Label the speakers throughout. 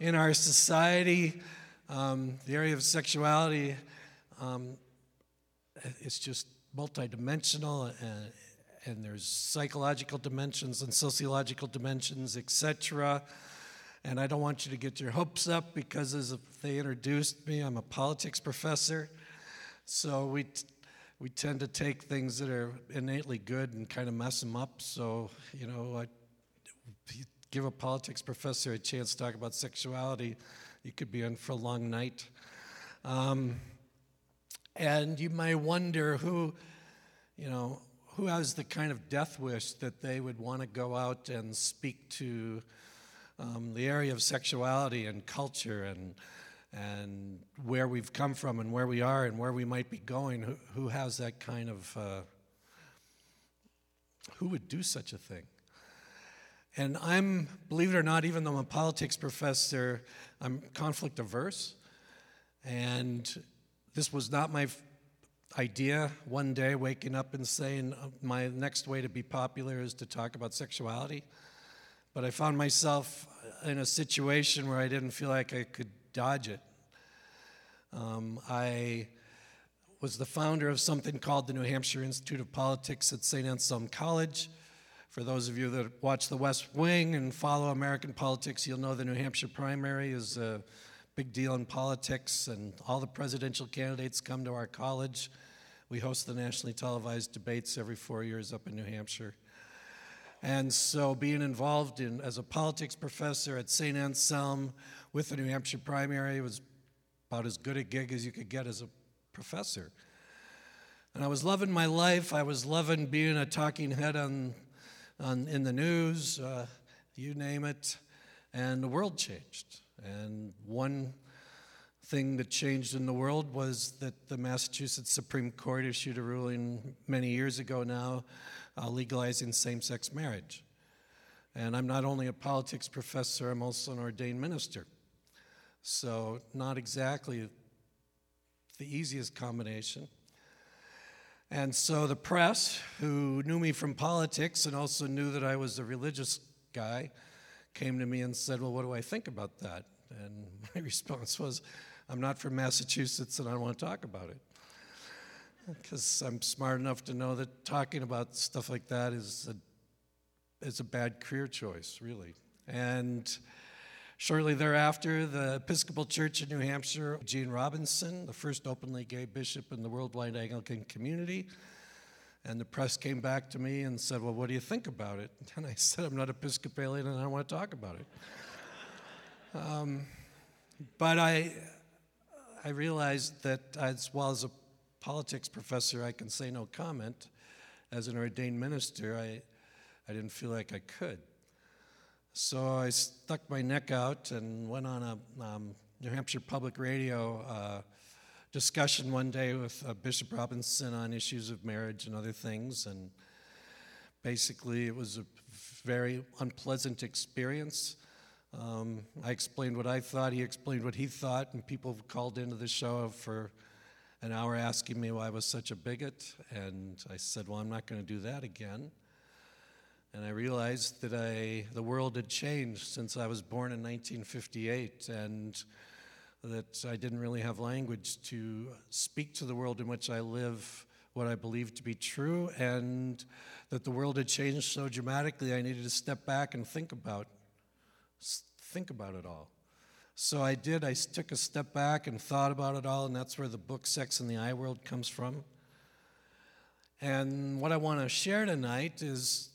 Speaker 1: in our society, um, the area of sexuality, um, it's just multidimensional and, and there's psychological dimensions and sociological dimensions, etc. And I don't want you to get your hopes up because as they introduced me, I'm a politics professor. So we, t- we tend to take things that are innately good and kind of mess them up. So, you know, I give a politics professor a chance to talk about sexuality, you could be in for a long night. Um, and you may wonder who, you know, who has the kind of death wish that they would want to go out and speak to um, the area of sexuality and culture and and where we've come from and where we are and where we might be going. Who, who has that kind of uh, who would do such a thing? And I'm, believe it or not, even though I'm a politics professor, I'm conflict averse. And this was not my idea one day waking up and saying uh, my next way to be popular is to talk about sexuality. But I found myself in a situation where I didn't feel like I could dodge it. Um, I was the founder of something called the New Hampshire Institute of Politics at St. Anselm College. For those of you that watch The West Wing and follow American politics, you'll know the New Hampshire primary is a big deal in politics, and all the presidential candidates come to our college. We host the nationally televised debates every four years up in New Hampshire. And so, being involved in as a politics professor at St. Anselm with the New Hampshire primary was about as good a gig as you could get as a professor. And I was loving my life. I was loving being a talking head on on, in the news, uh, you name it, and the world changed. And one thing that changed in the world was that the Massachusetts Supreme Court issued a ruling many years ago now uh, legalizing same sex marriage. And I'm not only a politics professor, I'm also an ordained minister. So, not exactly the easiest combination. And so the press, who knew me from politics and also knew that I was a religious guy, came to me and said, Well, what do I think about that? And my response was, I'm not from Massachusetts and I don't want to talk about it. Because I'm smart enough to know that talking about stuff like that is a, is a bad career choice, really. And Shortly thereafter, the Episcopal Church in New Hampshire, Gene Robinson, the first openly gay bishop in the worldwide Anglican community, and the press came back to me and said, Well, what do you think about it? And I said, I'm not Episcopalian and I don't want to talk about it. um, but I, I realized that as well as a politics professor, I can say no comment. As an ordained minister, I, I didn't feel like I could. So I stuck my neck out and went on a um, New Hampshire Public Radio uh, discussion one day with uh, Bishop Robinson on issues of marriage and other things. And basically, it was a very unpleasant experience. Um, I explained what I thought, he explained what he thought, and people called into the show for an hour asking me why I was such a bigot. And I said, Well, I'm not going to do that again. And I realized that I, the world had changed since I was born in 1958, and that I didn't really have language to speak to the world in which I live what I believed to be true, and that the world had changed so dramatically I needed to step back and think about think about it all. So I did. I took a step back and thought about it all, and that's where the book Sex in the I World comes from. And what I want to share tonight is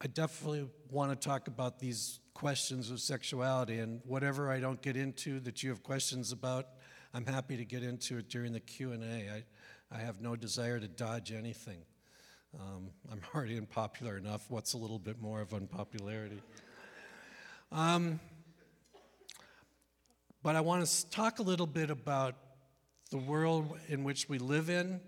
Speaker 1: I definitely want to talk about these questions of sexuality and whatever I don't get into that you have questions about, I'm happy to get into it during the Q&A. I, have no desire to dodge anything. Um, I'm already unpopular enough. What's a little bit more of unpopularity? Um, but I want to talk a little bit about the world in which we live in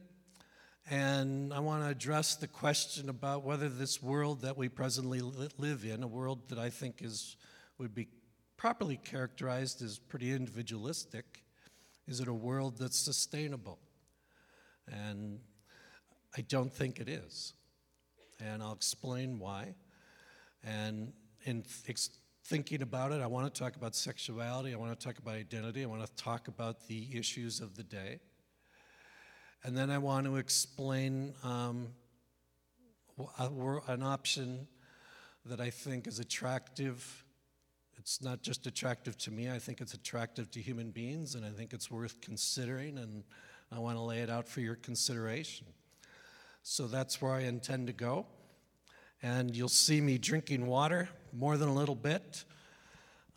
Speaker 1: and I want to address the question about whether this world that we presently live in, a world that I think is, would be properly characterized as pretty individualistic, is it a world that's sustainable? And I don't think it is. And I'll explain why. And in thinking about it. I want to talk about sexuality. I want to talk about identity. I want to talk about the issues of the day. And then I want to explain um, an option that I think is attractive. It's not just attractive to me, I think it's attractive to human beings, and I think it's worth considering, and I want to lay it out for your consideration. So that's where I intend to go. And you'll see me drinking water more than a little bit.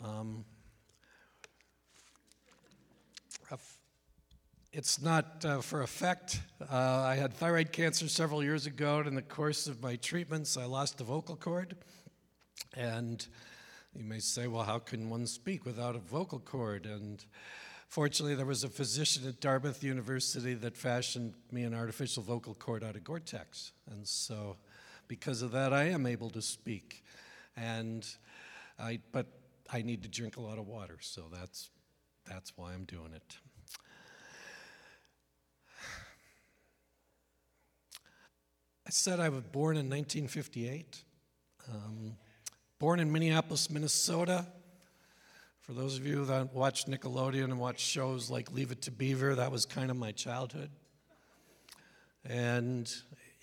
Speaker 1: Um, it's not uh, for effect. Uh, I had thyroid cancer several years ago, and in the course of my treatments, I lost the vocal cord. And you may say, well, how can one speak without a vocal cord? And fortunately, there was a physician at Dartmouth University that fashioned me an artificial vocal cord out of Gore-Tex. And so, because of that, I am able to speak. And I, but I need to drink a lot of water, so that's, that's why I'm doing it. Said I was born in 1958. Um, born in Minneapolis, Minnesota. For those of you that watch Nickelodeon and watch shows like Leave It to Beaver, that was kind of my childhood. And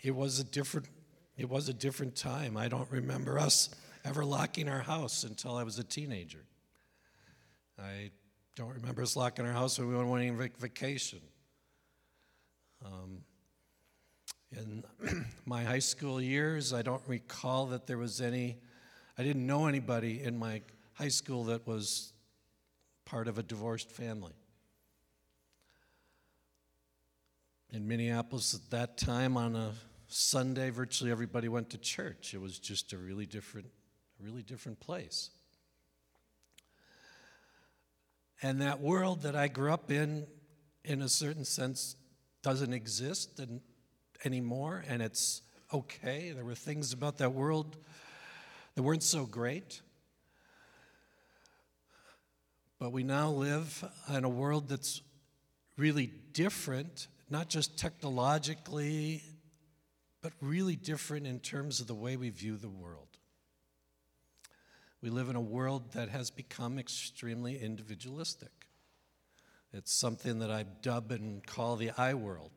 Speaker 1: it was a different it was a different time. I don't remember us ever locking our house until I was a teenager. I don't remember us locking our house when we went on vacation. Um, in my high school years, I don't recall that there was any, I didn't know anybody in my high school that was part of a divorced family. In Minneapolis at that time, on a Sunday, virtually everybody went to church. It was just a really different, really different place. And that world that I grew up in, in a certain sense, doesn't exist. And anymore, and it's okay. There were things about that world that weren't so great. But we now live in a world that's really different, not just technologically, but really different in terms of the way we view the world. We live in a world that has become extremely individualistic. It's something that I dub and call the I world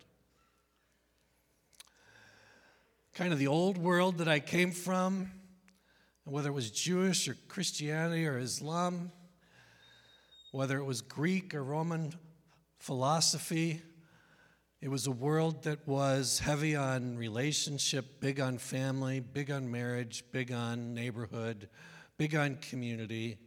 Speaker 1: kind of the old world that I came from, whether it was Jewish or Christianity or Islam, whether it was Greek or Roman philosophy. It was a world that was heavy on relationship, big on family, big on marriage, big on neighborhood, big on community.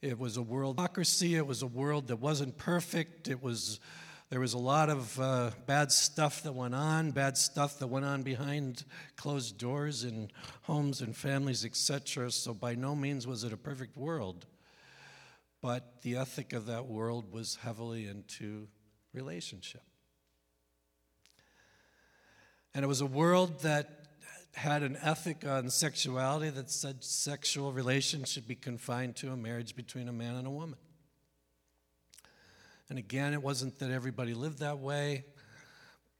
Speaker 1: It was a world democracy. It was a world that wasn't perfect. It was there was a lot of uh, bad stuff that went on, bad stuff that went on behind closed doors in homes and families, etc. So, by no means was it a perfect world. But the ethic of that world was heavily into relationship. And it was a world that had an ethic on sexuality that said sexual relations should be confined to a marriage between a man and a woman. And again, it wasn't that everybody lived that way,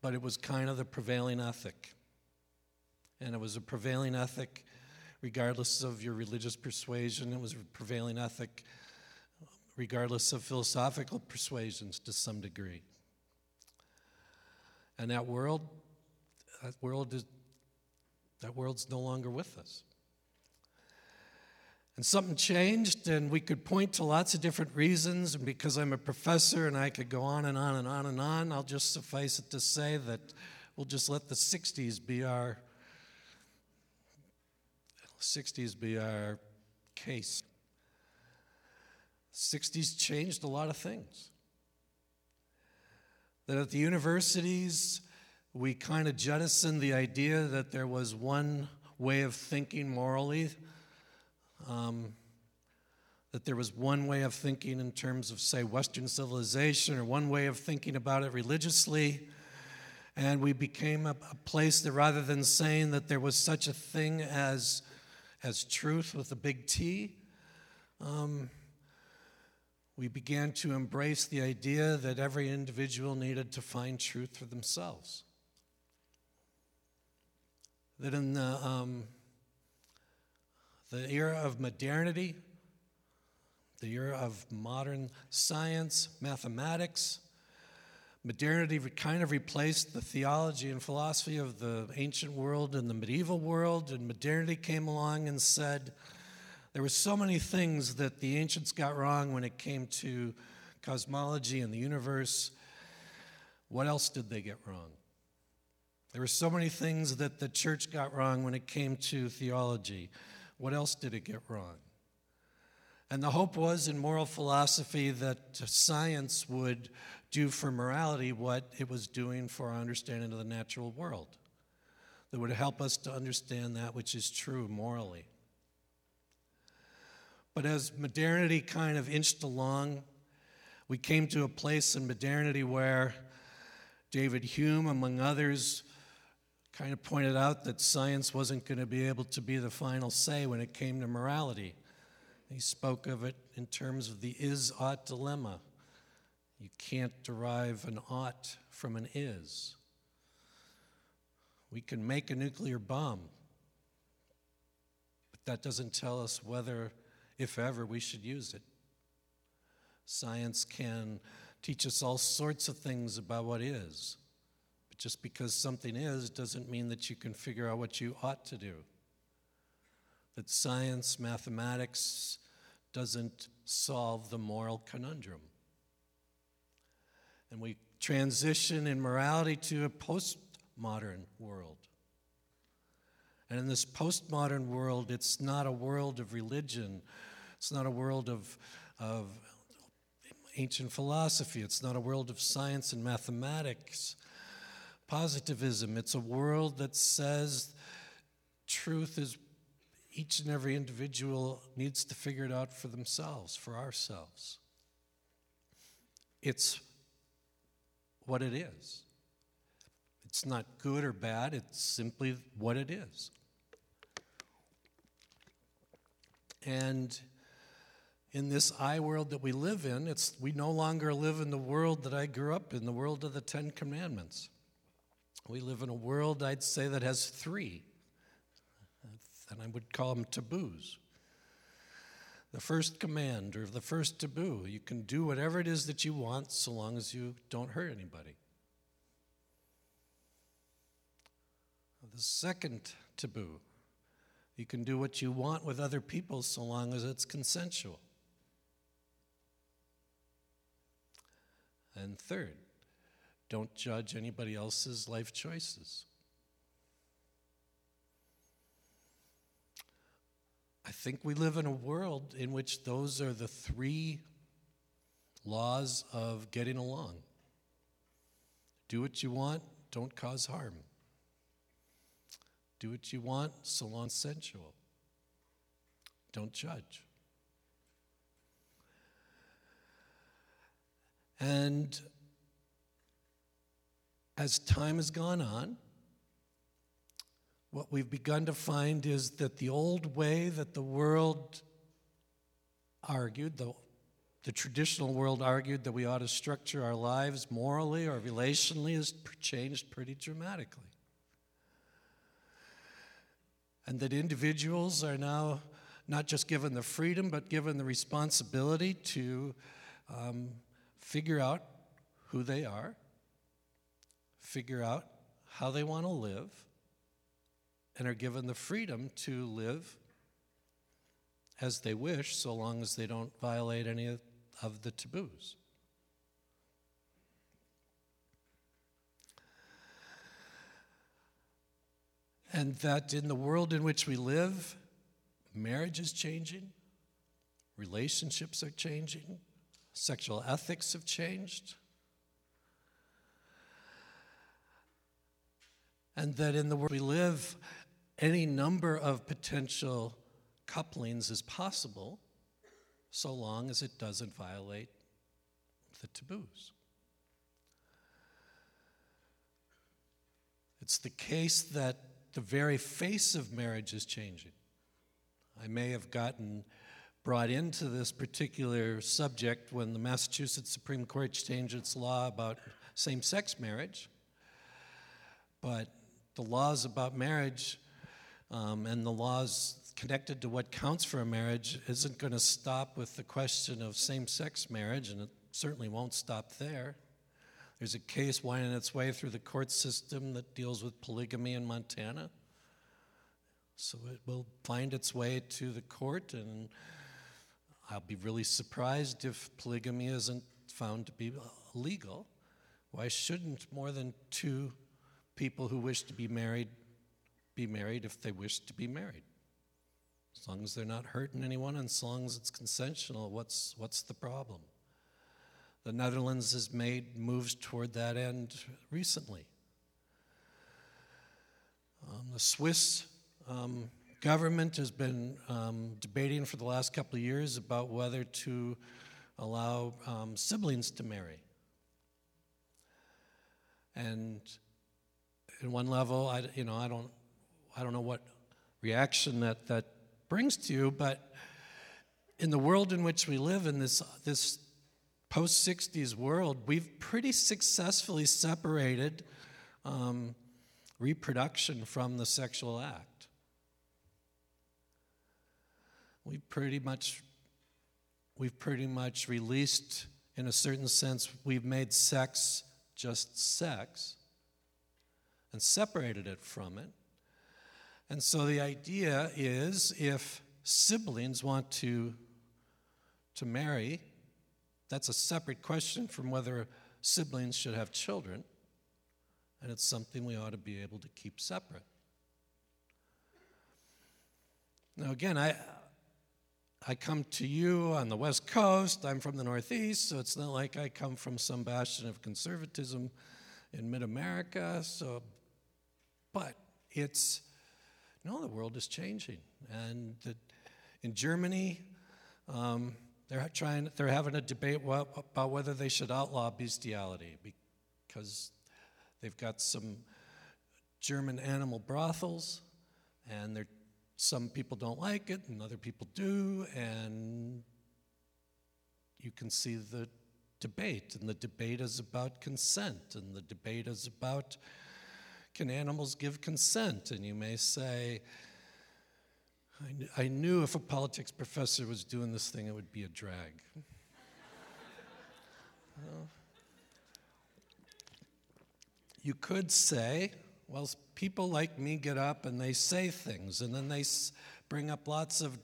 Speaker 1: but it was kind of the prevailing ethic. And it was a prevailing ethic regardless of your religious persuasion, it was a prevailing ethic regardless of philosophical persuasions to some degree. And that world, that world is, that world's no longer with us. And something changed, and we could point to lots of different reasons. And because I'm a professor and I could go on and on and on and on, I'll just suffice it to say that we'll just let the 60s be our 60s be our case. 60s changed a lot of things. That at the universities, we kind of jettisoned the idea that there was one way of thinking morally um, that there was one way of thinking in terms of, say, Western civilization, or one way of thinking about it religiously. And we became a, a place that rather than saying that there was such a thing as, as truth with a big T, um, we began to embrace the idea that every individual needed to find truth for themselves. That in the, um, the era of modernity, the era of modern science, mathematics. Modernity kind of replaced the theology and philosophy of the ancient world and the medieval world, and modernity came along and said there were so many things that the ancients got wrong when it came to cosmology and the universe. What else did they get wrong? There were so many things that the church got wrong when it came to theology. What else did it get wrong? And the hope was in moral philosophy that science would do for morality what it was doing for our understanding of the natural world, that would help us to understand that which is true morally. But as modernity kind of inched along, we came to a place in modernity where David Hume, among others, kind of pointed out that science wasn't going to be able to be the final say when it came to morality. He spoke of it in terms of the is ought dilemma. You can't derive an ought from an is. We can make a nuclear bomb, but that doesn't tell us whether, if ever, we should use it. Science can teach us all sorts of things about what is, just because something is doesn't mean that you can figure out what you ought to do that science, mathematics doesn't solve the moral conundrum. And we transition in morality to a postmodern world. And in this postmodern world, it's not a world of religion, it's not a world of, of ancient philosophy, it's not a world of science and mathematics, positivism. It's a world that says truth is each and every individual needs to figure it out for themselves, for ourselves. It's what it is. It's not good or bad, it's simply what it is. And in this I world that we live in, it's, we no longer live in the world that I grew up in, the world of the Ten Commandments. We live in a world, I'd say, that has three and I would call them taboos. The first command or the first taboo you can do whatever it is that you want so long as you don't hurt anybody. The second taboo you can do what you want with other people so long as it's consensual. And third, don't judge anybody else's life choices. I think we live in a world in which those are the three laws of getting along do what you want, don't cause harm. Do what you want, so long sensual. Don't judge. And as time has gone on, what we've begun to find is that the old way that the world argued, the, the traditional world argued that we ought to structure our lives morally or relationally, has changed pretty dramatically. And that individuals are now not just given the freedom, but given the responsibility to um, figure out who they are, figure out how they want to live, and are given the freedom to live as they wish, so long as they don't violate any of the taboos. And that in the world in which we live, marriage is changing, relationships are changing, sexual ethics have changed. And that in the world we live, any number of potential couplings is possible so long as it doesn't violate the taboos. It's the case that the very face of marriage is changing. I may have gotten brought into this particular subject when the Massachusetts Supreme Court changed its law about same sex marriage, but the laws about marriage um, and the laws connected to what counts for a marriage isn't going to stop with the question of same sex marriage, and it certainly won't stop there. There's a case winding its way through the court system that deals with polygamy in Montana. So it will find its way to the court, and I'll be really surprised if polygamy isn't found to be legal. Why shouldn't more than two people who wish to be married be married if they wish to be married? As long as they're not hurting anyone and as long as it's consensual, what's, what's the problem? The Netherlands has made moves toward that end recently. Um, the Swiss um, government has been um, debating for the last couple of years about whether to allow um, siblings to marry. And in one level, I, you know, I don't, I don't know what reaction that, that brings to you, but in the world in which we live, in this, this post 60s world, we've pretty successfully separated um, reproduction from the sexual act. We pretty much, we've pretty much released, in a certain sense, we've made sex just sex and separated it from it. And so the idea is if siblings want to, to marry, that's a separate question from whether siblings should have children, and it's something we ought to be able to keep separate. Now, again, I, I come to you on the West Coast. I'm from the Northeast, so it's not like I come from some bastion of conservatism in mid America. So, but it's no, the world is changing, and the, in Germany, um, they're trying. They're having a debate about whether they should outlaw bestiality because they've got some German animal brothels, and some people don't like it and other people do, and you can see the debate. And the debate is about consent, and the debate is about can animals give consent? And you may say, I, kn- I knew if a politics professor was doing this thing, it would be a drag. well, you could say, well, people like me get up and they say things, and then they bring up lots of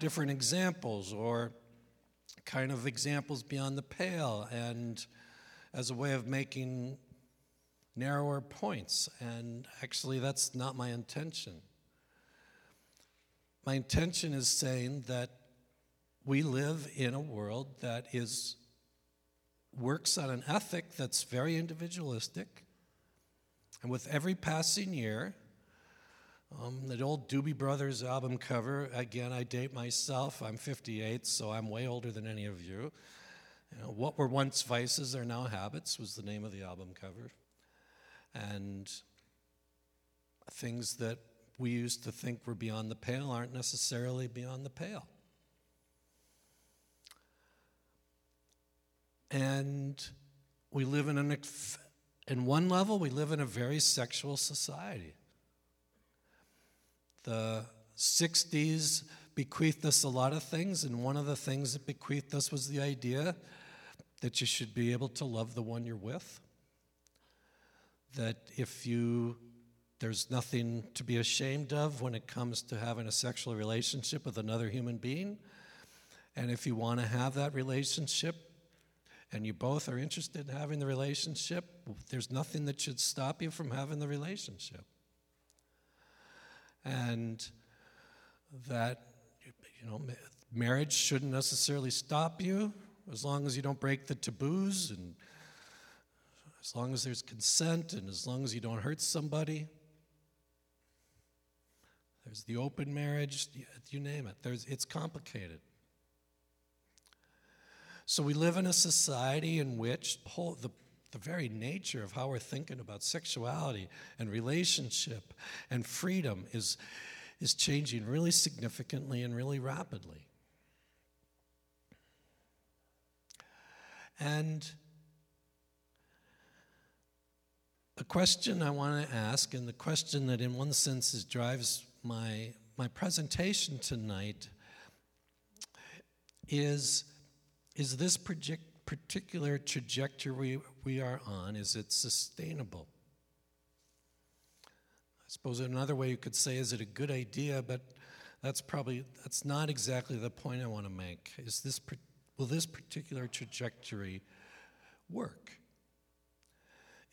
Speaker 1: different examples or kind of examples beyond the pale, and as a way of making narrower points. And actually, that's not my intention. My intention is saying that we live in a world that is works on an ethic that's very individualistic and with every passing year, um, the old Doobie Brothers album cover, again, I date myself. I'm 58, so I'm way older than any of you. you know, what were once vices are now habits, was the name of the album cover. And things that we used to think were beyond the pale aren't necessarily beyond the pale. And we live in an in one level, we live in a very sexual society. The 60s bequeathed us a lot of things, and one of the things that bequeathed us was the idea that you should be able to love the one you're with. That if you, there's nothing to be ashamed of when it comes to having a sexual relationship with another human being. And if you want to have that relationship, and you both are interested in having the relationship, there's nothing that should stop you from having the relationship. And that, you know, marriage shouldn't necessarily stop you as long as you don't break the taboos and as long as there's consent and as long as you don't hurt somebody. There's the open marriage, you name it. There's, it's complicated. So we live in a society in which the, the very nature of how we're thinking about sexuality and relationship and freedom is, is changing really significantly and really rapidly. And the question I want to ask, and the question that in one sense is, drives my my presentation tonight is, is this project, particular trajectory we are on, is it sustainable? I suppose another way you could say, is it a good idea? But that's probably, that's not exactly the point I want to make. Is this, will this particular trajectory work?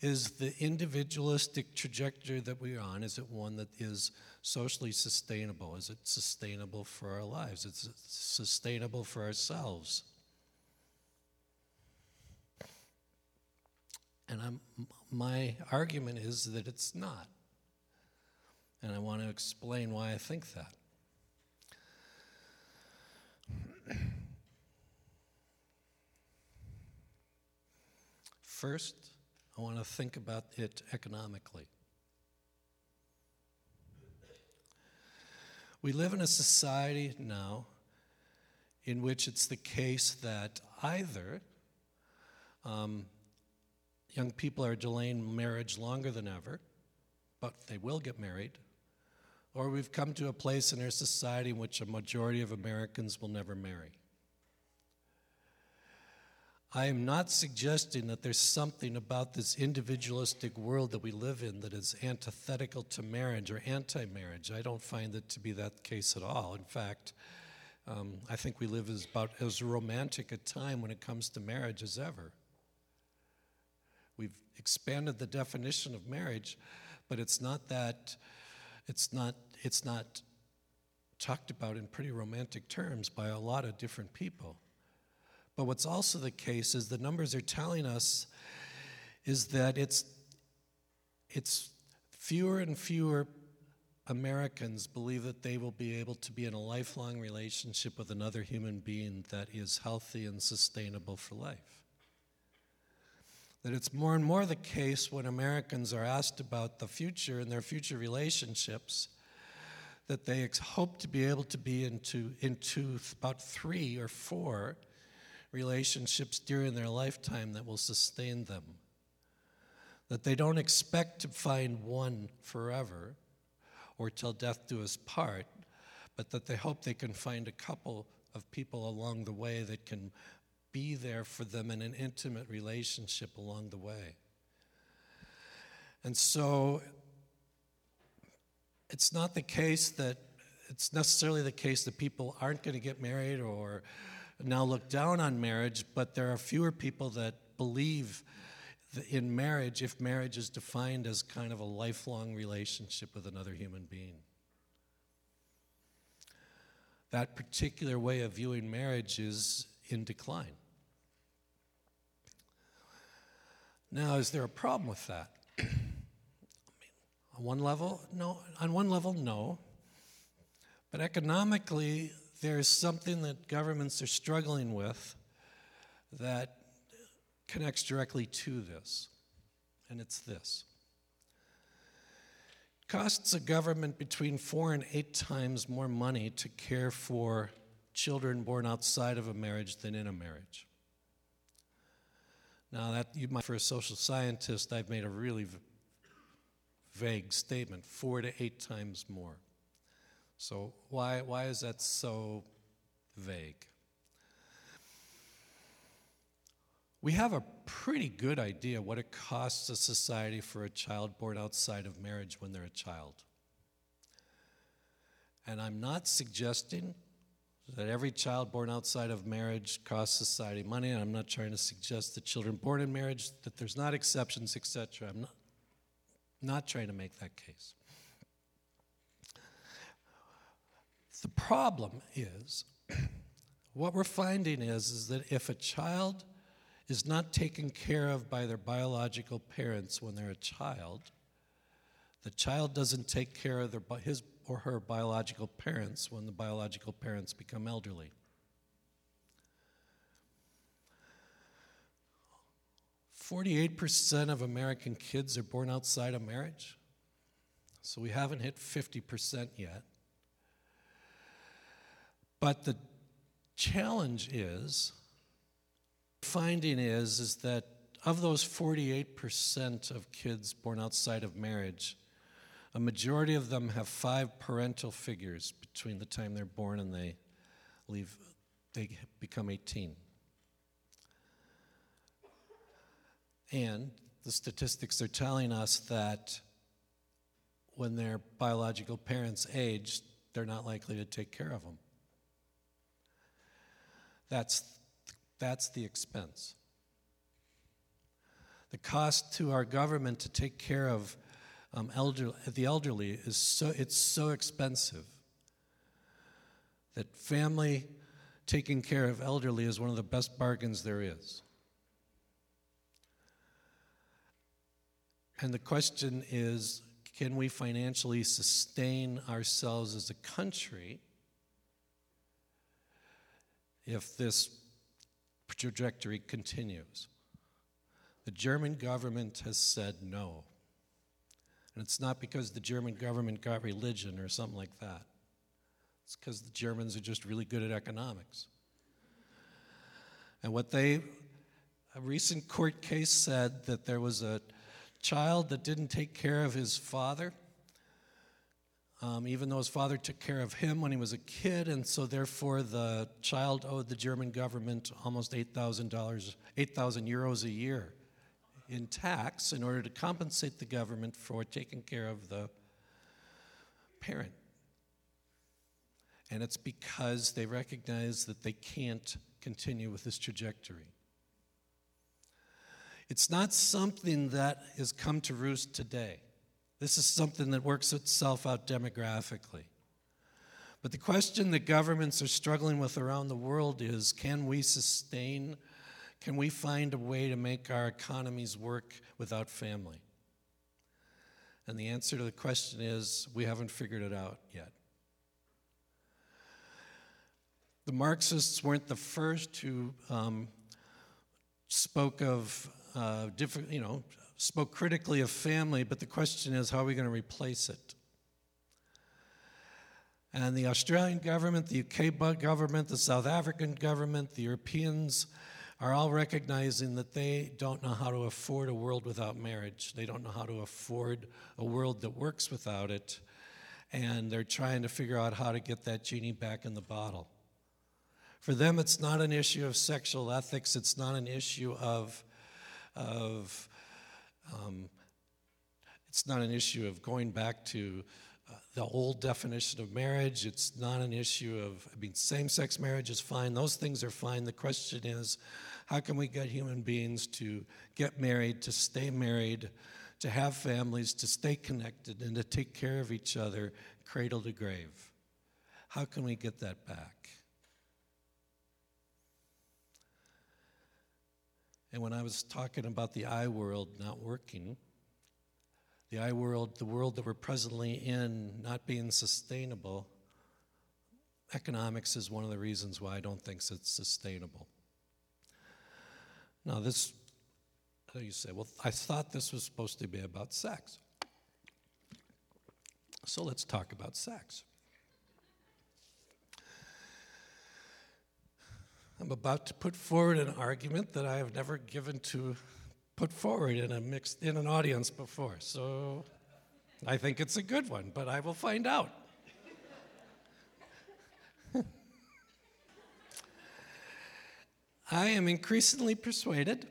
Speaker 1: Is the individualistic trajectory that we're on, is it one that is socially sustainable? Is it sustainable for our lives? Is it sustainable for ourselves? And I'm, my argument is that it's not. And I want to explain why I think that. First, I want to think about it economically. We live in a society now in which it's the case that either um, young people are delaying marriage longer than ever, but they will get married, or we've come to a place in our society in which a majority of Americans will never marry. I am not suggesting that there's something about this individualistic world that we live in that is antithetical to marriage or anti marriage. I don't find it to be that case at all. In fact, um, I think we live as about as romantic a time when it comes to marriage as ever. We've expanded the definition of marriage, but it's not that, it's not, it's not talked about in pretty romantic terms by a lot of different people. But what's also the case is the numbers are telling us is that it's, it's fewer and fewer Americans believe that they will be able to be in a lifelong relationship with another human being that is healthy and sustainable for life. That it's more and more the case when Americans are asked about the future and their future relationships that they hope to be able to be into, into about three or four relationships during their lifetime that will sustain them. That they don't expect to find one forever or till death do us part, but that they hope they can find a couple of people along the way that can be there for them in an intimate relationship along the way. And so it's not the case that it's necessarily the case that people aren't going to get married or now look down on marriage, but there are fewer people that believe in marriage if marriage is defined as kind of a lifelong relationship with another human being. That particular way of viewing marriage is in decline. Now, is there a problem with that? I mean, on one level, no. On one level, no. But economically, there is something that governments are struggling with that connects directly to this, and it's this. It costs a government between four and eight times more money to care for children born outside of a marriage than in a marriage. Now, that you might, for a social scientist, I've made a really vague statement four to eight times more. So, why, why is that so vague? We have a pretty good idea what it costs a society for a child born outside of marriage when they're a child. And I'm not suggesting that every child born outside of marriage costs society money, and I'm not trying to suggest that children born in marriage, that there's not exceptions, etc. I'm not, not trying to make that case. The problem is, what we're finding is, is that if a child is not taken care of by their biological parents when they're a child, the child doesn't take care of their, his or her biological parents when the biological parents become elderly. Forty-eight percent of American kids are born outside of marriage, so we haven't hit fifty percent yet. But the challenge is, finding is, is that of those 48% of kids born outside of marriage, a majority of them have five parental figures between the time they're born and they leave, they become 18. And the statistics are telling us that when their biological parents age, they're not likely to take care of them. That's, that's the expense. The cost to our government to take care of um, elder, the elderly is so it's so expensive that family taking care of elderly is one of the best bargains there is. And the question is can we financially sustain ourselves as a country if this trajectory continues? The German government has said no. And it's not because the German government got religion or something like that. It's because the Germans are just really good at economics. And what they, a recent court case said that there was a child that didn't take care of his father, um, even though his father took care of him when he was a kid, and so therefore the child owed the German government almost $8,000, 8,000 euros a year in tax in order to compensate the government for taking care of the parent. And it's because they recognize that they can't continue with this trajectory. It's not something that has come to roost today. This is something that works itself out demographically. But the question that governments are struggling with around the world is can we sustain can we find a way to make our economies work without family? And the answer to the question is we haven't figured it out yet. The Marxists weren't the first who um, spoke of uh, different, you know, spoke critically of family, but the question is how are we going to replace it? And the Australian government, the UK government, the South African government, the Europeans, are all recognizing that they don't know how to afford a world without marriage. They don't know how to afford a world that works without it. And they're trying to figure out how to get that genie back in the bottle. For them, it's not an issue of sexual ethics, it's not an issue of, of um, it's not an issue of going back to uh, the old definition of marriage. It's not an issue of, I mean, same sex marriage is fine. Those things are fine. The question is, how can we get human beings to get married, to stay married, to have families, to stay connected, and to take care of each other cradle to grave? How can we get that back? And when I was talking about the I world not working, the I world, the world that we're presently in, not being sustainable, economics is one of the reasons why I don't think it's sustainable. Now, this, you say, well, I thought this was supposed to be about sex. So let's talk about sex. I'm about to put forward an argument that I have never given to put forward in a mixed in an audience before. So I think it's a good one, but I will find out. I am increasingly persuaded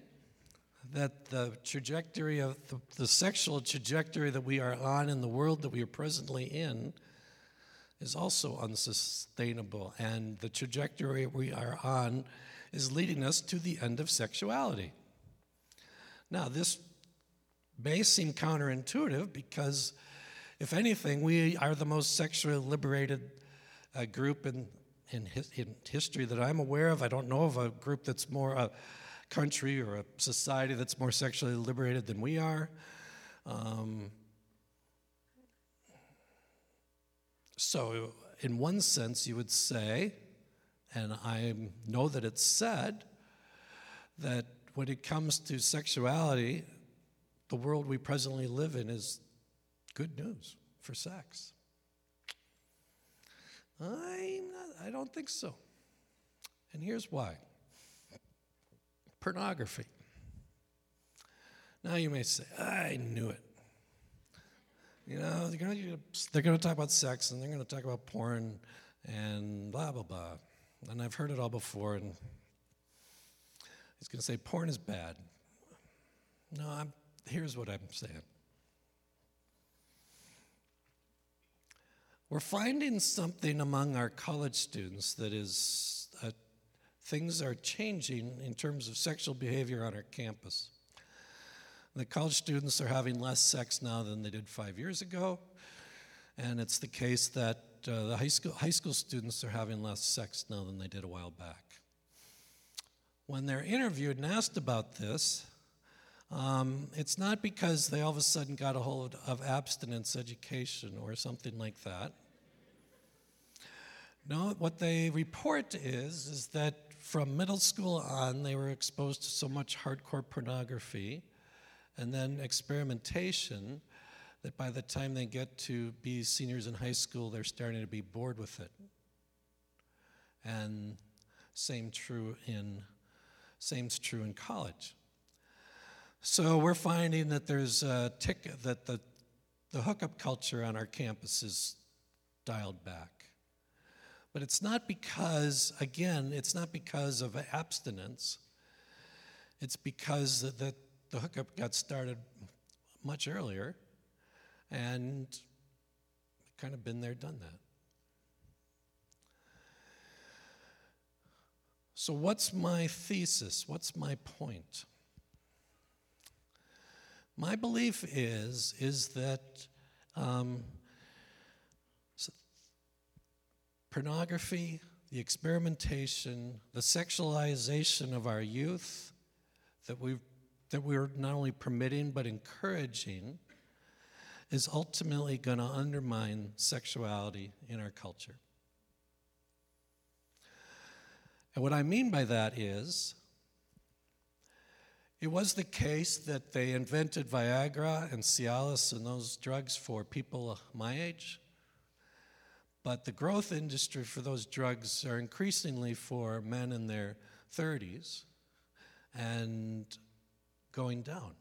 Speaker 1: that the trajectory of the, the, sexual trajectory that we are on in the world that we are presently in is also unsustainable. And the trajectory we are on is leading us to the end of sexuality. Now, this may seem counterintuitive because, if anything, we are the most sexually liberated uh, group in in, his, in history that I'm aware of. I don't know of a group that's more a country or a society that's more sexually liberated than we are. Um, so, in one sense, you would say, and I know that it's said, that when it comes to sexuality, the world we presently live in is good news for sex. I'm not, I don't think so. And here's why pornography. Now you may say, I knew it. You know, they're going to they're to talk about sex and they're going to talk about porn and blah blah blah. And I've heard it all before, and he's going to say porn is bad. No, I'm, here's what I'm saying. We're finding something among our college students that is uh, things are changing in terms of sexual behavior on our campus. The college students are having less sex now than they did five years ago, and it's the case that uh, the high school, high school students are having less sex now than they did a while back. When they're interviewed and asked about this, um, it's not because they all of a sudden got a hold of abstinence education or something like that. No, what they report is is that from middle school on, they were exposed to so much hardcore pornography and then experimentation that by the time they get to be seniors in high school, they're starting to be bored with it. And same true in same's true in college. So we're finding that there's a tick that the the hookup culture on our campus is dialed back. But it's not because, again, it's not because of abstinence. It's because the, the hookup got started much earlier and kind of been there, done that. So, what's my thesis? What's my point? My belief is, is that um, pornography, the experimentation, the sexualization of our youth that, we that we're not only permitting but encouraging is ultimately going to undermine sexuality in our culture. And what I mean by that is, it was the case that they invented Viagra and Cialis and those drugs for people my age. But the growth industry for those drugs are increasingly for men in their 30s and going down.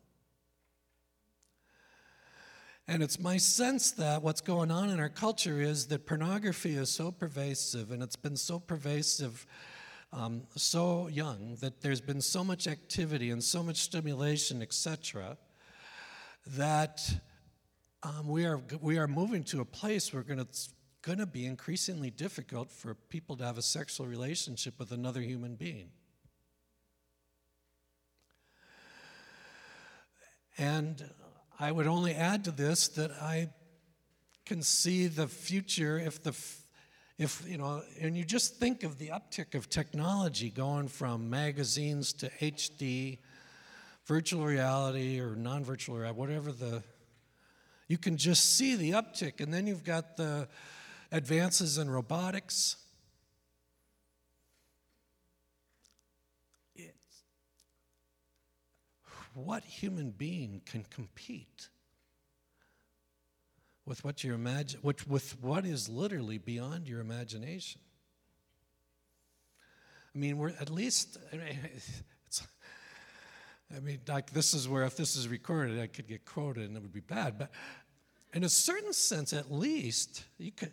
Speaker 1: And it's my sense that what's going on in our culture is that pornography is so pervasive, and it's been so pervasive um, so young that there's been so much activity and so much stimulation, etc., that um, we, are, we are moving to a place where going to going to be increasingly difficult for people to have a sexual relationship with another human being. And I would only add to this that I can see the future if the if you know and you just think of the uptick of technology going from magazines to HD virtual reality or non-virtual reality whatever the you can just see the uptick and then you've got the advances in robotics. What human being can compete with what you imagine, with, with what is literally beyond your imagination? I mean, we're at least, I mean, I mean, like this is where if this is recorded, I could get quoted and it would be bad. But in a certain sense, at least, you could,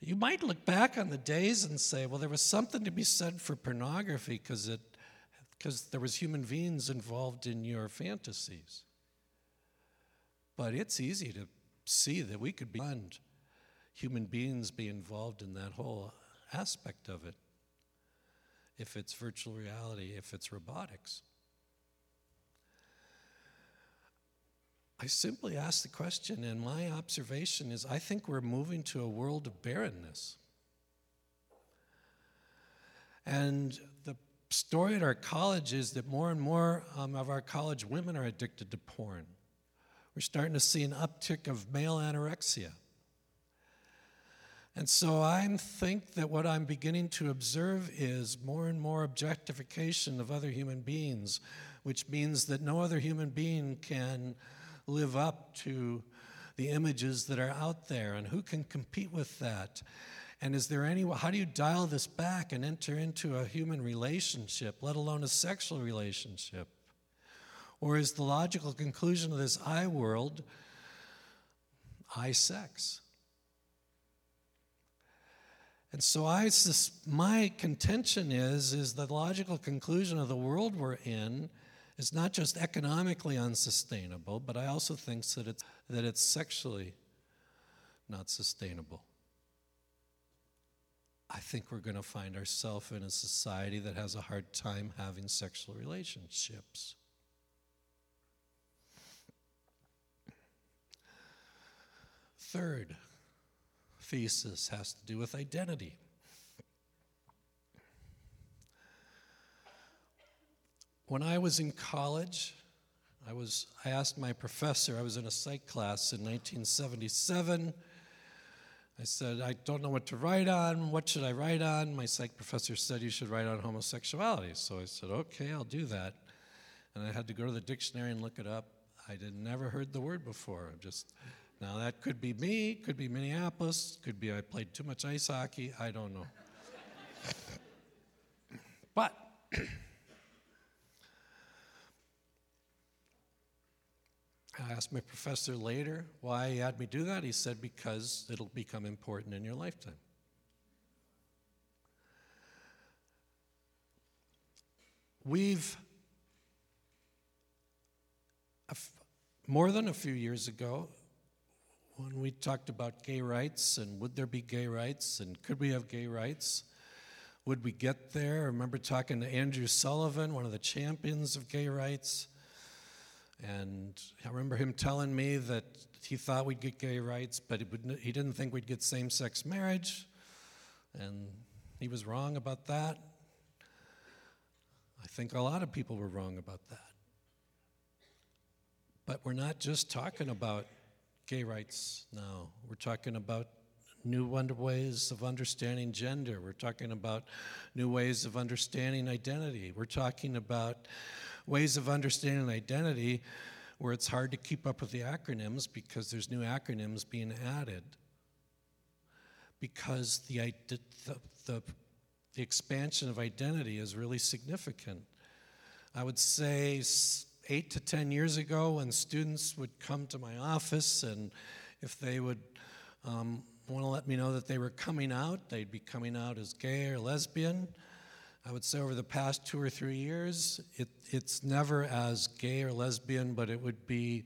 Speaker 1: you might look back on the days and say, well, there was something to be said for pornography because it because there was human beings involved in your fantasies. But it's easy to see that we could beyond human beings be involved in that whole aspect of it. If it's virtual reality, if it's robotics. I simply ask the question, and my observation is I think we're moving to a world of barrenness. And story at our college is that more and more um, of our college women are addicted to porn. We're starting to see an uptick of male anorexia. And so I think that what I'm beginning to observe is more and more objectification of other human beings, which means that no other human being can live up to the images that are out there and who can compete with that? And is there any, how do you dial this back and enter into a human relationship, let alone a sexual relationship? Or is the logical conclusion of this I world, I sex. And so I my contention is is the logical conclusion of the world we're in is not just economically unsustainable, but I also think that it's that it's sexually not sustainable. I think we're going to find ourselves in a society that has a hard time having sexual relationships. Third thesis has to do with identity. When I was in college, I was I asked my professor, I was in a psych class in 1977 I said, I don't know what to write on. What should I write on? My psych professor said you should write on homosexuality. So I said, okay, I'll do that. And I had to go to the dictionary and look it up. I had never heard the word before. i Just now that could be me, could be Minneapolis, could be I played too much ice hockey. I don't know. but I asked my professor later why he had me do that. He said, because it'll become important in your lifetime. We've, more than a few years ago, when we talked about gay rights and would there be gay rights and could we have gay rights, would we get there? I remember talking to Andrew Sullivan, one of the champions of gay rights. And I remember him telling me that he thought we'd get gay rights, but he, he didn't think we'd get same sex marriage. And he was wrong about that. I think a lot of people were wrong about that. But we're not just talking about gay rights now, we're talking about new ways of understanding gender. We're talking about new ways of understanding identity. We're talking about ways of understanding identity where it's hard to keep up with the acronyms because there's new acronyms being added. Because the, the, the, the expansion of identity is really significant. I would say eight to 10 years ago, when students would come to my office and if they would um, want to let me know that they were coming out, they'd be coming out as gay or lesbian. I would say over the past two or three years, it, it's never as gay or lesbian, but it would be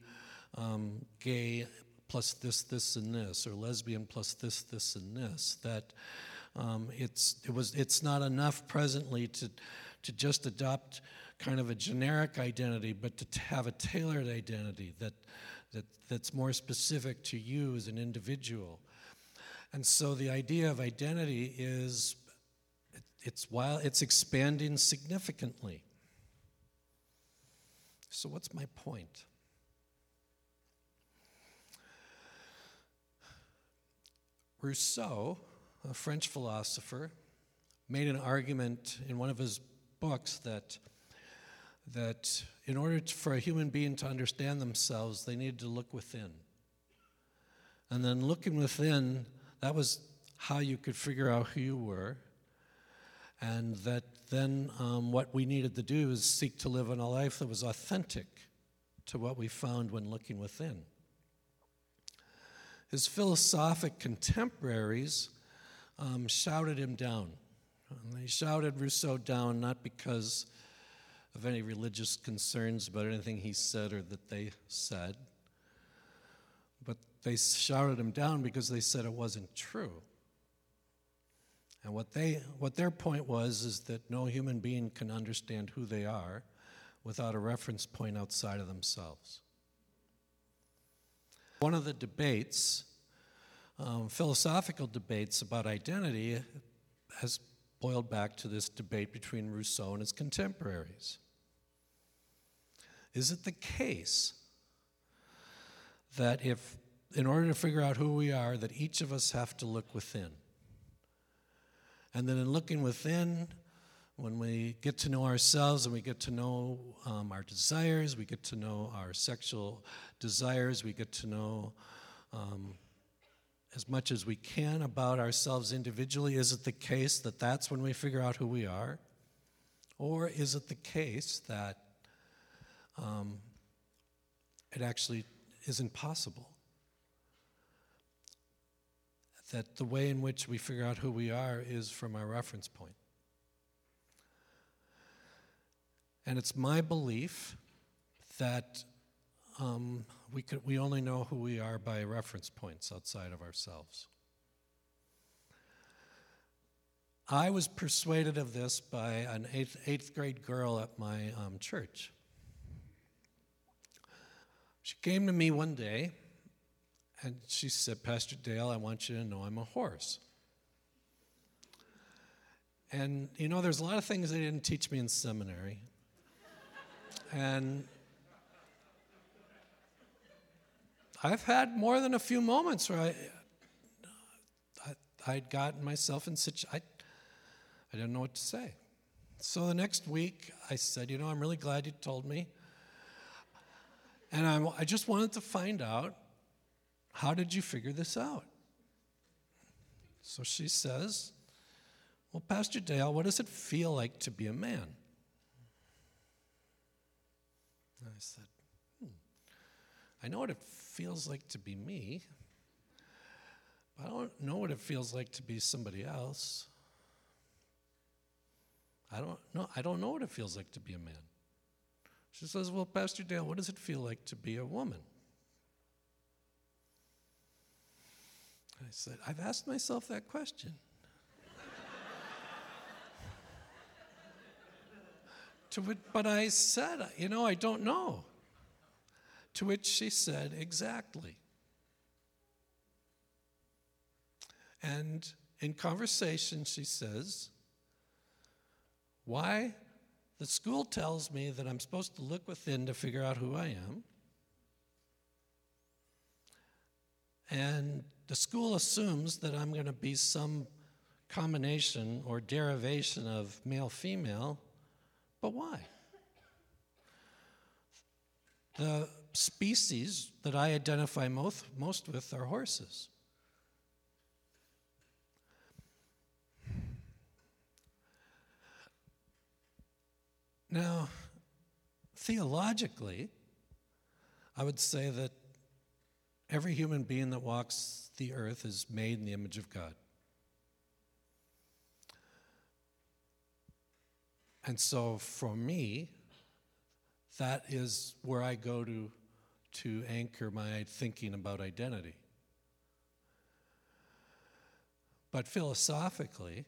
Speaker 1: um, gay plus this, this, and this, or lesbian plus this, this, and this. That um, it's, it was, it's not enough presently to, to just adopt kind of a generic identity, but to have a tailored identity that, that, that's more specific to you as an individual. And so the idea of identity is it's while it's expanding significantly. So what's my point? Rousseau, a French philosopher, made an argument in one of his books that that in order to, for a human being to understand themselves, they needed to look within. And then looking within, that was how you could figure out who you were and that then um, what we needed to do is seek to live in a life that was authentic to what we found when looking within. His philosophic contemporaries um, shouted him down. And they shouted Rousseau down not because of any religious concerns about anything he said or that they said, but they shouted him down because they said it wasn't true. And what, they, what their point was is that no human being can understand who they are without a reference point outside of themselves. One of the debates, um, philosophical debates about identity, has boiled back to this debate between Rousseau and his contemporaries. Is it the case that if, in order to figure out who we are, that each of us have to look within? And then in looking within, when we get to know ourselves and we get to know um, our desires, we get to know our sexual desires, we get to know um, as much as we can about ourselves individually. Is it the case that that's when we figure out who we are? Or is it the case that um, it actually isn't possible? That the way in which we figure out who we are is from our reference point. And it's my belief that um, we, could, we only know who we are by reference points outside of ourselves. I was persuaded of this by an eighth, eighth grade girl at my um, church. She came to me one day and she said, Pastor Dale, I want you to know I'm a horse. And you know, there's a lot of things they didn't teach me in seminary. and I've had more than a few moments where I, I, would gotten myself in such, I, I didn't know what to say. So the next week, I said, You know, I'm really glad you told me. And I'm, I just wanted to find out how did you figure this out? So she says, Well, Pastor Dale, what does it feel like to be a man? And I said, hmm, I know what it feels like to be me, but I don't know what it feels like to be somebody else. I don't know. I don't know what it feels like to be a man. She says, Well, Pastor Dale, what does it feel like to be a woman? I said, I've asked myself that question. to which, but I said, You know, I don't know. To which she said, Exactly. And in conversation, she says, Why? The school tells me that I'm supposed to look within to figure out who I am. And the school assumes that I'm going to be some combination or derivation of male female, but why? The species that I identify most, most with are horses. Now, theologically, I would say that every human being that walks the earth is made in the image of God. And so for me, that is where I go to to anchor my thinking about identity. But philosophically,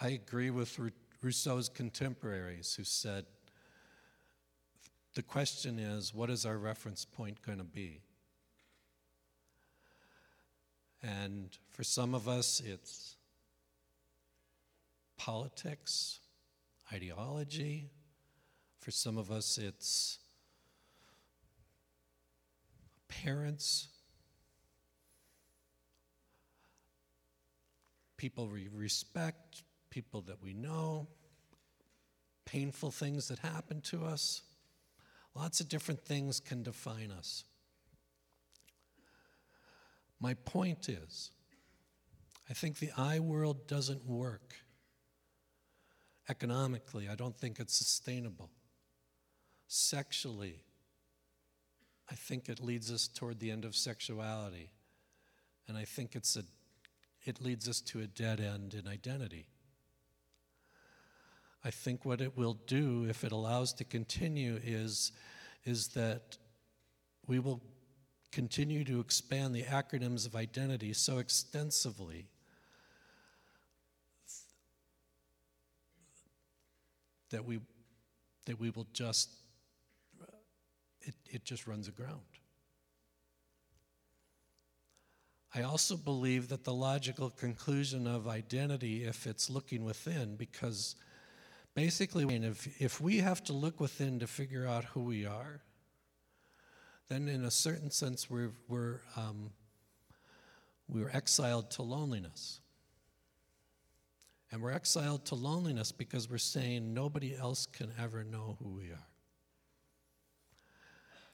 Speaker 1: I agree with Rousseau's contemporaries who said the question is what is our reference point going to be? And for some of us, it's politics, ideology. For some of us, it's parents, people we respect, people that we know, painful things that happen to us. Lots of different things can define us. My point is, I think the I world doesn't work. Economically, I don't think it's sustainable. Sexually, I think it leads us toward the end of sexuality. And I think it's a, it leads us to a dead end in identity. I think what it will do, if it allows to continue, is, is that we will continue to expand the acronyms of identity so extensively that we, that we will just it, it just runs aground. I also believe that the logical conclusion of identity, if it's looking within, because basically, if, if we have to look within to figure out who we are, then in a certain sense, we're, we're, um, we're exiled to loneliness. And we're exiled to loneliness because we're saying nobody else can ever know who we are.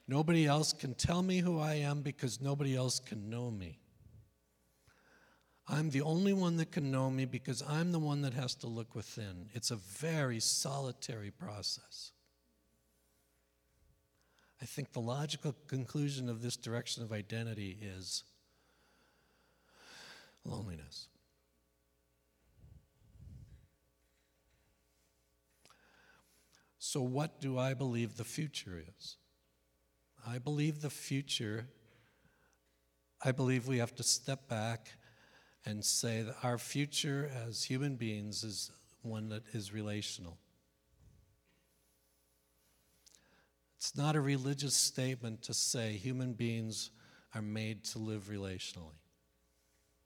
Speaker 1: Nobody else can tell me who I am because nobody else can know me. I'm the only one that can know me because I'm the one that has to look within. It's a very solitary process. I think the logical conclusion of this direction of identity is loneliness. So, what do I believe the future is? I believe the future, I believe we have to step back and say that our future as human beings is one that is relational. It's not a religious statement to say human beings are made to live relationally.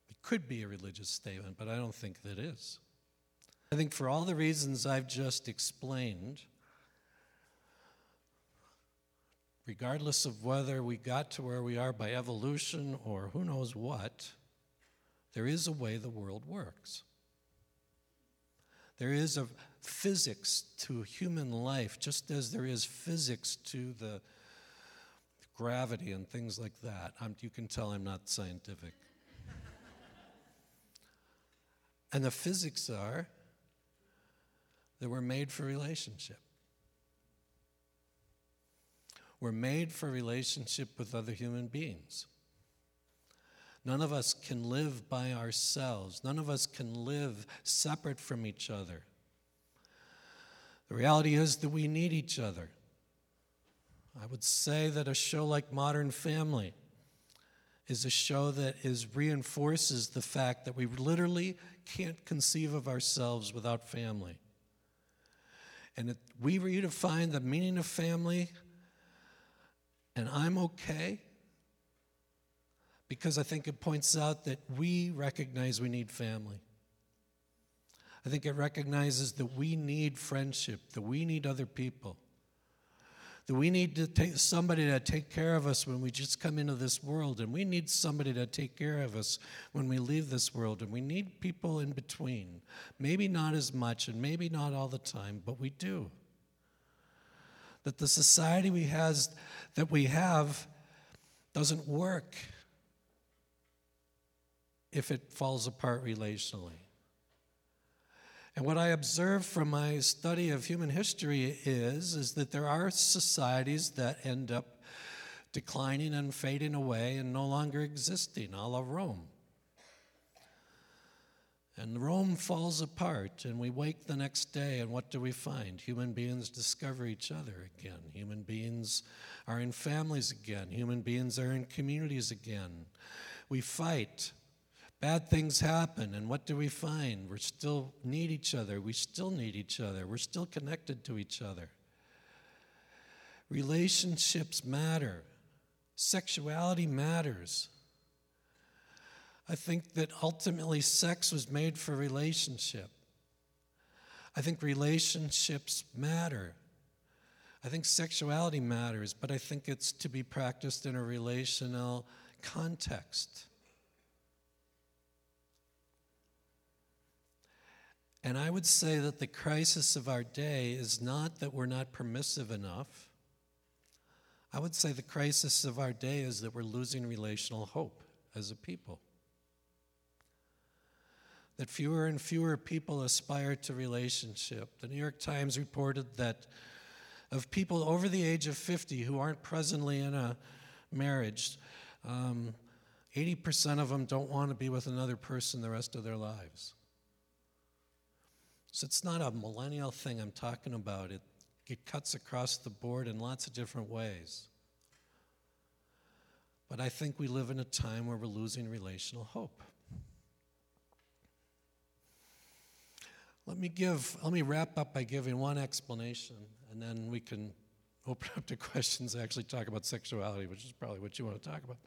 Speaker 1: It could be a religious statement, but I don't think that is. I think for all the reasons I've just explained, regardless of whether we got to where we are by evolution or who knows what, there is a way the world works. There is a physics to human life, just as there is physics to the gravity and things like that. I'm, you can tell I'm not scientific. and the physics are that we're made for relationship. We're made for relationship with other human beings. None of us can live by ourselves. None of us can live separate from each other. The reality is that we need each other. I would say that a show like Modern Family is a show that is reinforces the fact that we literally can't conceive of ourselves without family. And if we redefine the meaning of family and I'm okay because I think it points out that we recognize we need family. I think it recognizes that we need friendship, that we need other people, that we need to take somebody to take care of us when we just come into this world, and we need somebody to take care of us when we leave this world, and we need people in between. Maybe not as much, and maybe not all the time, but we do that the society we has that we have doesn't work if it falls apart relationally. And what I observe from my study of human history is, is that there are societies that end up declining and fading away and no longer existing, a la Rome. And Rome falls apart, and we wake the next day, and what do we find? Human beings discover each other again. Human beings are in families again. Human beings are in communities again. We fight. Bad things happen, and what do we find? We still need each other. We still need each other. We're still connected to each other. Relationships matter, sexuality matters. I think that ultimately sex was made for relationship. I think relationships matter. I think sexuality matters, but I think it's to be practiced in a relational context. And I would say that the crisis of our day is not that we're not permissive enough. I would say the crisis of our day is that we're losing relational hope as a people that fewer and fewer people aspire to relationship. The New York Times reported that of people over the age of 50 who aren't presently in a marriage, um, 80% of them don't want to be with another person the rest of their lives. So it's not a millennial thing I'm talking about. It, it cuts across the board in lots of different ways. But I think we live in a time where we're losing relational hope. Let me give, let me wrap up by giving one explanation, and then we can open up to questions actually talk about sexuality, which is probably what you want to talk about.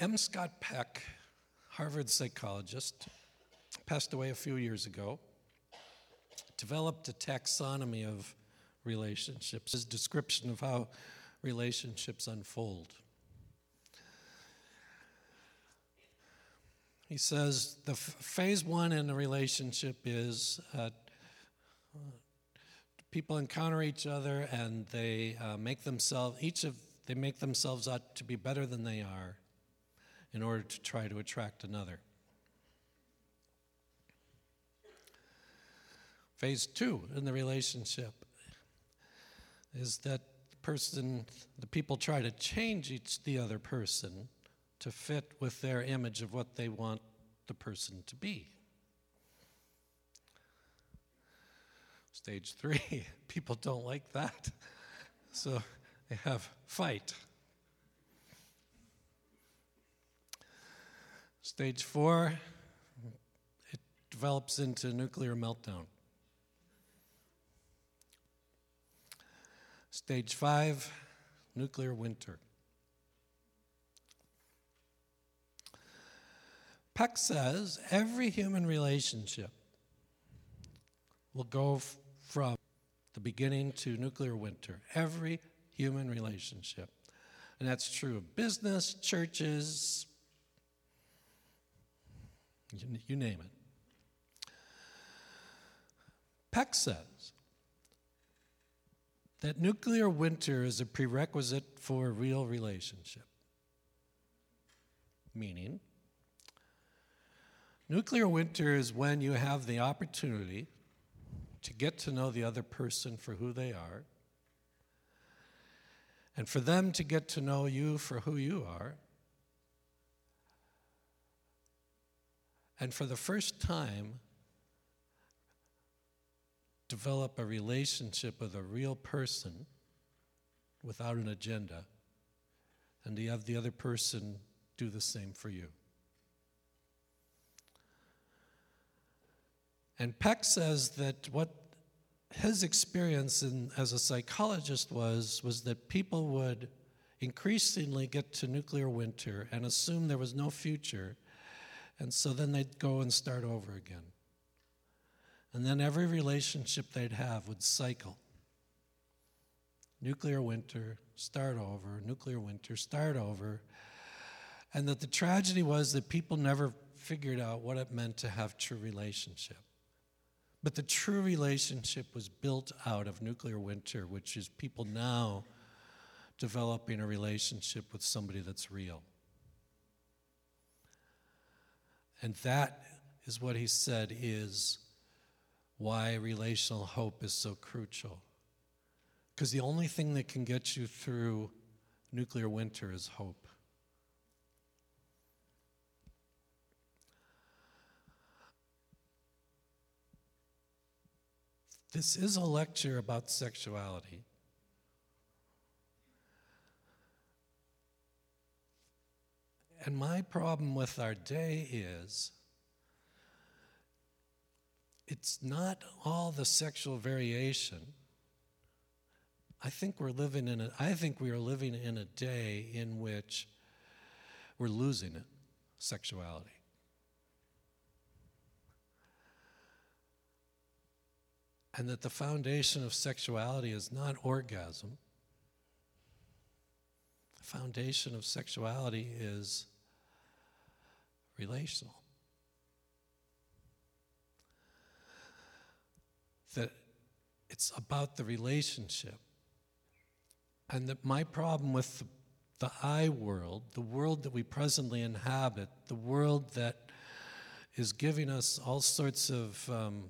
Speaker 1: M. Scott Peck, Harvard psychologist, passed away a few years ago, developed a taxonomy of relationships, his description of how relationships unfold. He says the f- phase one in a relationship is uh, people encounter each other and they uh, make themselves each of they make themselves out to be better than they are in order to try to attract another. Phase two in the relationship is that person, the people try to change each the other person to fit with their image of what they want the person to be. Stage three, people don't like that. So they have fight. Stage four, it develops into nuclear meltdown. Stage five, nuclear winter. Peck says every human relationship will go f- from the beginning to nuclear winter. Every human relationship. And that's true of business, churches, you, name it. Peck says that nuclear winter is a prerequisite for a real relationship. Meaning, nuclear winter is when you have the opportunity to get to know the other person for who they are, and for them to get to know you for who you are. And for the first time, develop a relationship with a real person without an agenda, and to have the other person do the same for you. And Peck says that what his experience in, as a psychologist was was that people would increasingly get to nuclear winter and assume there was no future, and so then they'd go and start over again. And then every relationship they'd have would cycle. Nuclear winter, start over, nuclear winter, start over. And that the tragedy was that people never figured out what it meant to have true relationship. But the true relationship was built out of nuclear winter, which is people now developing a relationship with somebody that's real. And that is what he said is why relational hope is so crucial. Because the only thing that can get you through nuclear winter is hope. This is a lecture about sexuality. And my problem with our day is it's not all the sexual variation. I think we're living in a I think we are living in a day in which we're losing it, sexuality. and that the foundation of sexuality is not orgasm. The foundation of sexuality is relational. That it's about the relationship. And that my problem with the, the I world, the world that we presently inhabit, the world that is giving us all sorts of um,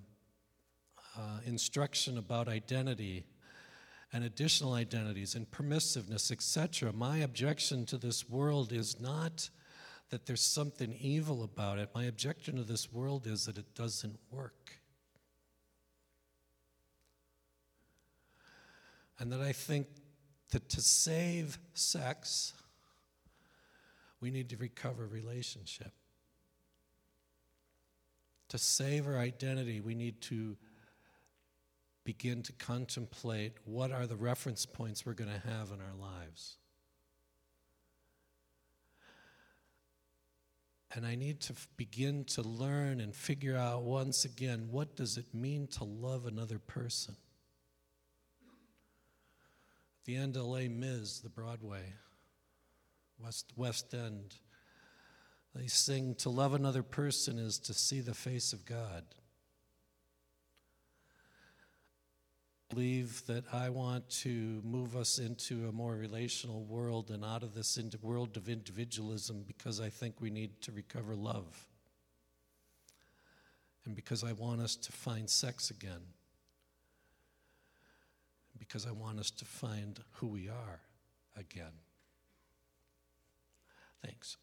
Speaker 1: uh, instruction about identity and additional identities and permissiveness, etc. My objection to this world is not that there's something evil about it. My objection to this world is that it doesn't work. And that I think that to save sex, we need to recover relationship. To save our identity, we need to begin to contemplate what are the reference points we're going to have in our lives. And I need to begin to learn and figure out once again what does it mean to love another person? The end Mis, the Broadway, West, West End, they sing, To love another person is to see the face of God. Believe that I want to move us into a more relational world and out of this world of individualism because I think we need to recover love. And because I want us to find sex again. because I want us to find who we are again. Thanks.